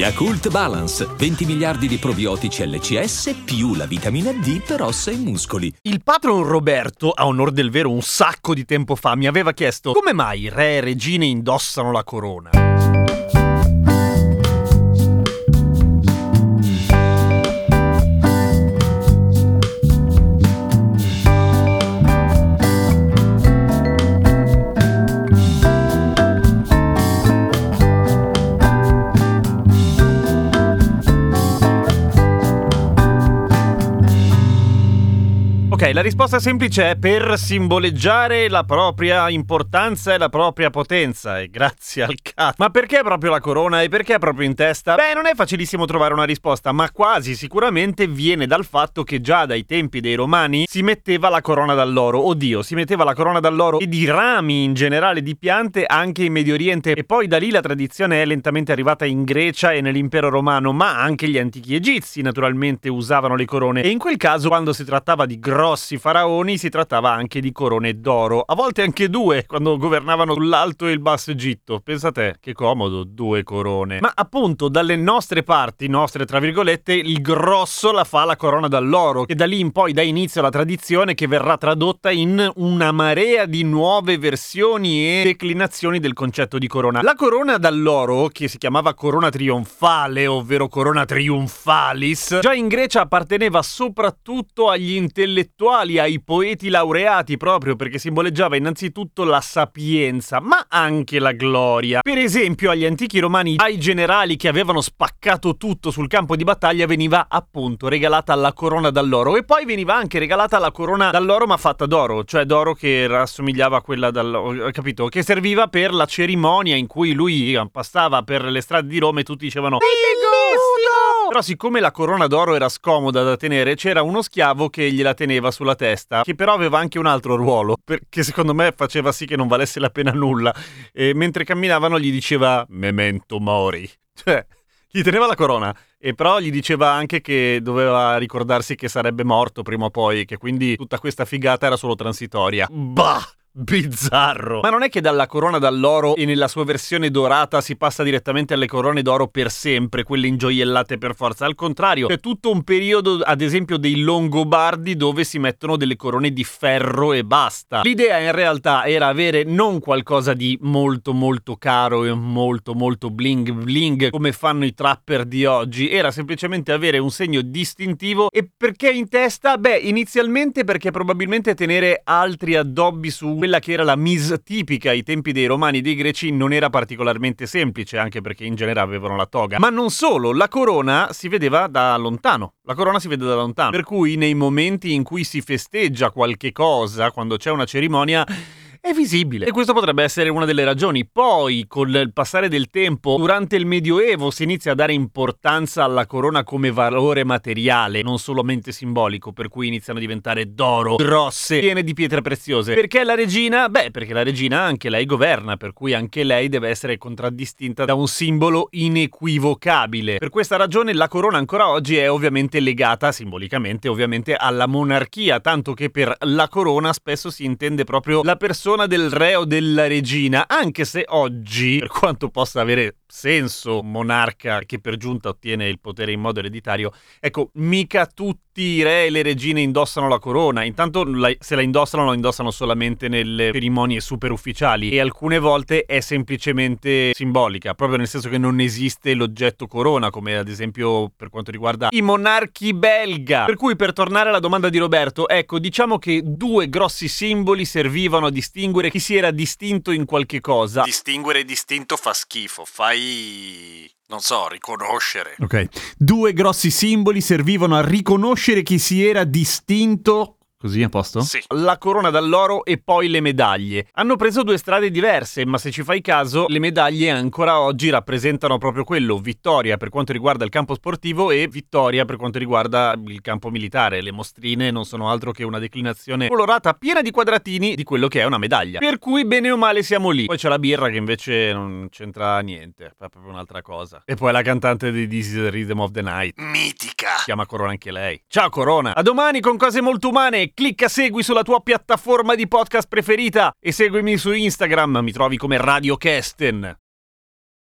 Yakult Balance, 20 miliardi di probiotici LCS più la vitamina D per ossa e muscoli. Il patron Roberto, a onor del vero un sacco di tempo fa, mi aveva chiesto come mai re e regine indossano la corona. Ok, la risposta semplice è per simboleggiare la propria importanza e la propria potenza. E grazie al cazzo. Ma perché proprio la corona e perché proprio in testa? Beh, non è facilissimo trovare una risposta, ma quasi sicuramente viene dal fatto che già dai tempi dei romani si metteva la corona d'alloro. Oddio, si metteva la corona d'alloro e di rami in generale di piante anche in Medio Oriente. E poi da lì la tradizione è lentamente arrivata in Grecia e nell'impero romano, ma anche gli antichi egizi naturalmente usavano le corone. E in quel caso, quando si trattava di grossi grossi faraoni si trattava anche di corone d'oro, a volte anche due quando governavano l'Alto e il Basso Egitto. Pensate, che comodo, due corone. Ma appunto dalle nostre parti, nostre tra virgolette, il grosso la fa la corona d'alloro, che da lì in poi dà inizio alla tradizione che verrà tradotta in una marea di nuove versioni e declinazioni del concetto di corona. La corona d'alloro, che si chiamava corona trionfale, ovvero corona triumphalis, già in Grecia apparteneva soprattutto agli intellettuali intellettuali, ai poeti laureati, proprio perché simboleggiava innanzitutto la sapienza, ma anche la gloria. Per esempio, agli antichi romani, ai generali che avevano spaccato tutto sul campo di battaglia, veniva appunto regalata la corona d'alloro. E poi veniva anche regalata la corona d'alloro, ma fatta d'oro, cioè d'oro che rassomigliava a quella d'alloro, capito? Che serviva per la cerimonia in cui lui passava per le strade di Roma e tutti dicevano. Però siccome la corona d'oro era scomoda da tenere, c'era uno schiavo che gliela teneva sulla testa, che però aveva anche un altro ruolo, perché secondo me faceva sì che non valesse la pena nulla. E mentre camminavano gli diceva Memento Mori. Cioè, gli teneva la corona, e però gli diceva anche che doveva ricordarsi che sarebbe morto prima o poi, che quindi tutta questa figata era solo transitoria. Bah! Bizzarro. Ma non è che dalla corona d'alloro e nella sua versione dorata si passa direttamente alle corone d'oro per sempre, quelle ingioiellate per forza. Al contrario, c'è tutto un periodo, ad esempio, dei Longobardi dove si mettono delle corone di ferro e basta. L'idea in realtà era avere non qualcosa di molto molto caro e molto molto bling bling come fanno i trapper di oggi, era semplicemente avere un segno distintivo e perché in testa? Beh, inizialmente perché probabilmente tenere altri addobbi su quella che era la mise tipica ai tempi dei romani e dei greci non era particolarmente semplice, anche perché in genere avevano la toga. Ma non solo, la corona si vedeva da lontano. La corona si vede da lontano. Per cui nei momenti in cui si festeggia qualche cosa, quando c'è una cerimonia è visibile. E questo potrebbe essere una delle ragioni. Poi, con il passare del tempo, durante il Medioevo si inizia a dare importanza alla corona come valore materiale, non solamente simbolico, per cui iniziano a diventare d'oro, grosse, piene di pietre preziose. Perché la regina? Beh, perché la regina anche lei governa, per cui anche lei deve essere contraddistinta da un simbolo inequivocabile. Per questa ragione la corona ancora oggi è ovviamente legata, simbolicamente ovviamente, alla monarchia, tanto che per la corona spesso si intende proprio la persona persona del re o della regina, anche se oggi, per quanto possa avere senso monarca che per giunta ottiene il potere in modo ereditario, ecco, mica tutti i re e le regine indossano la corona. Intanto la, se la indossano, la indossano solamente nelle cerimonie super ufficiali e alcune volte è semplicemente simbolica, proprio nel senso che non esiste l'oggetto corona, come ad esempio per quanto riguarda i monarchi belga. Per cui per tornare alla domanda di Roberto, ecco, diciamo che due grossi simboli servivano a distinguere chi si era distinto in qualche cosa. Distinguere distinto fa schifo, fai non so, riconoscere. Ok. Due grossi simboli servivano a riconoscere chi si era distinto Così a posto? Sì. La corona d'alloro e poi le medaglie. Hanno preso due strade diverse, ma se ci fai caso, le medaglie ancora oggi rappresentano proprio quello, vittoria per quanto riguarda il campo sportivo e vittoria per quanto riguarda il campo militare. Le mostrine non sono altro che una declinazione colorata piena di quadratini di quello che è una medaglia. Per cui bene o male siamo lì. Poi c'è la birra che invece non c'entra niente, è proprio un'altra cosa. E poi la cantante di This is the Rhythm of the Night. Mitica. Si chiama Corona anche lei. Ciao Corona! A domani con cose molto umane. Clicca segui sulla tua piattaforma di podcast preferita e seguimi su Instagram, mi trovi come Radio Kesten.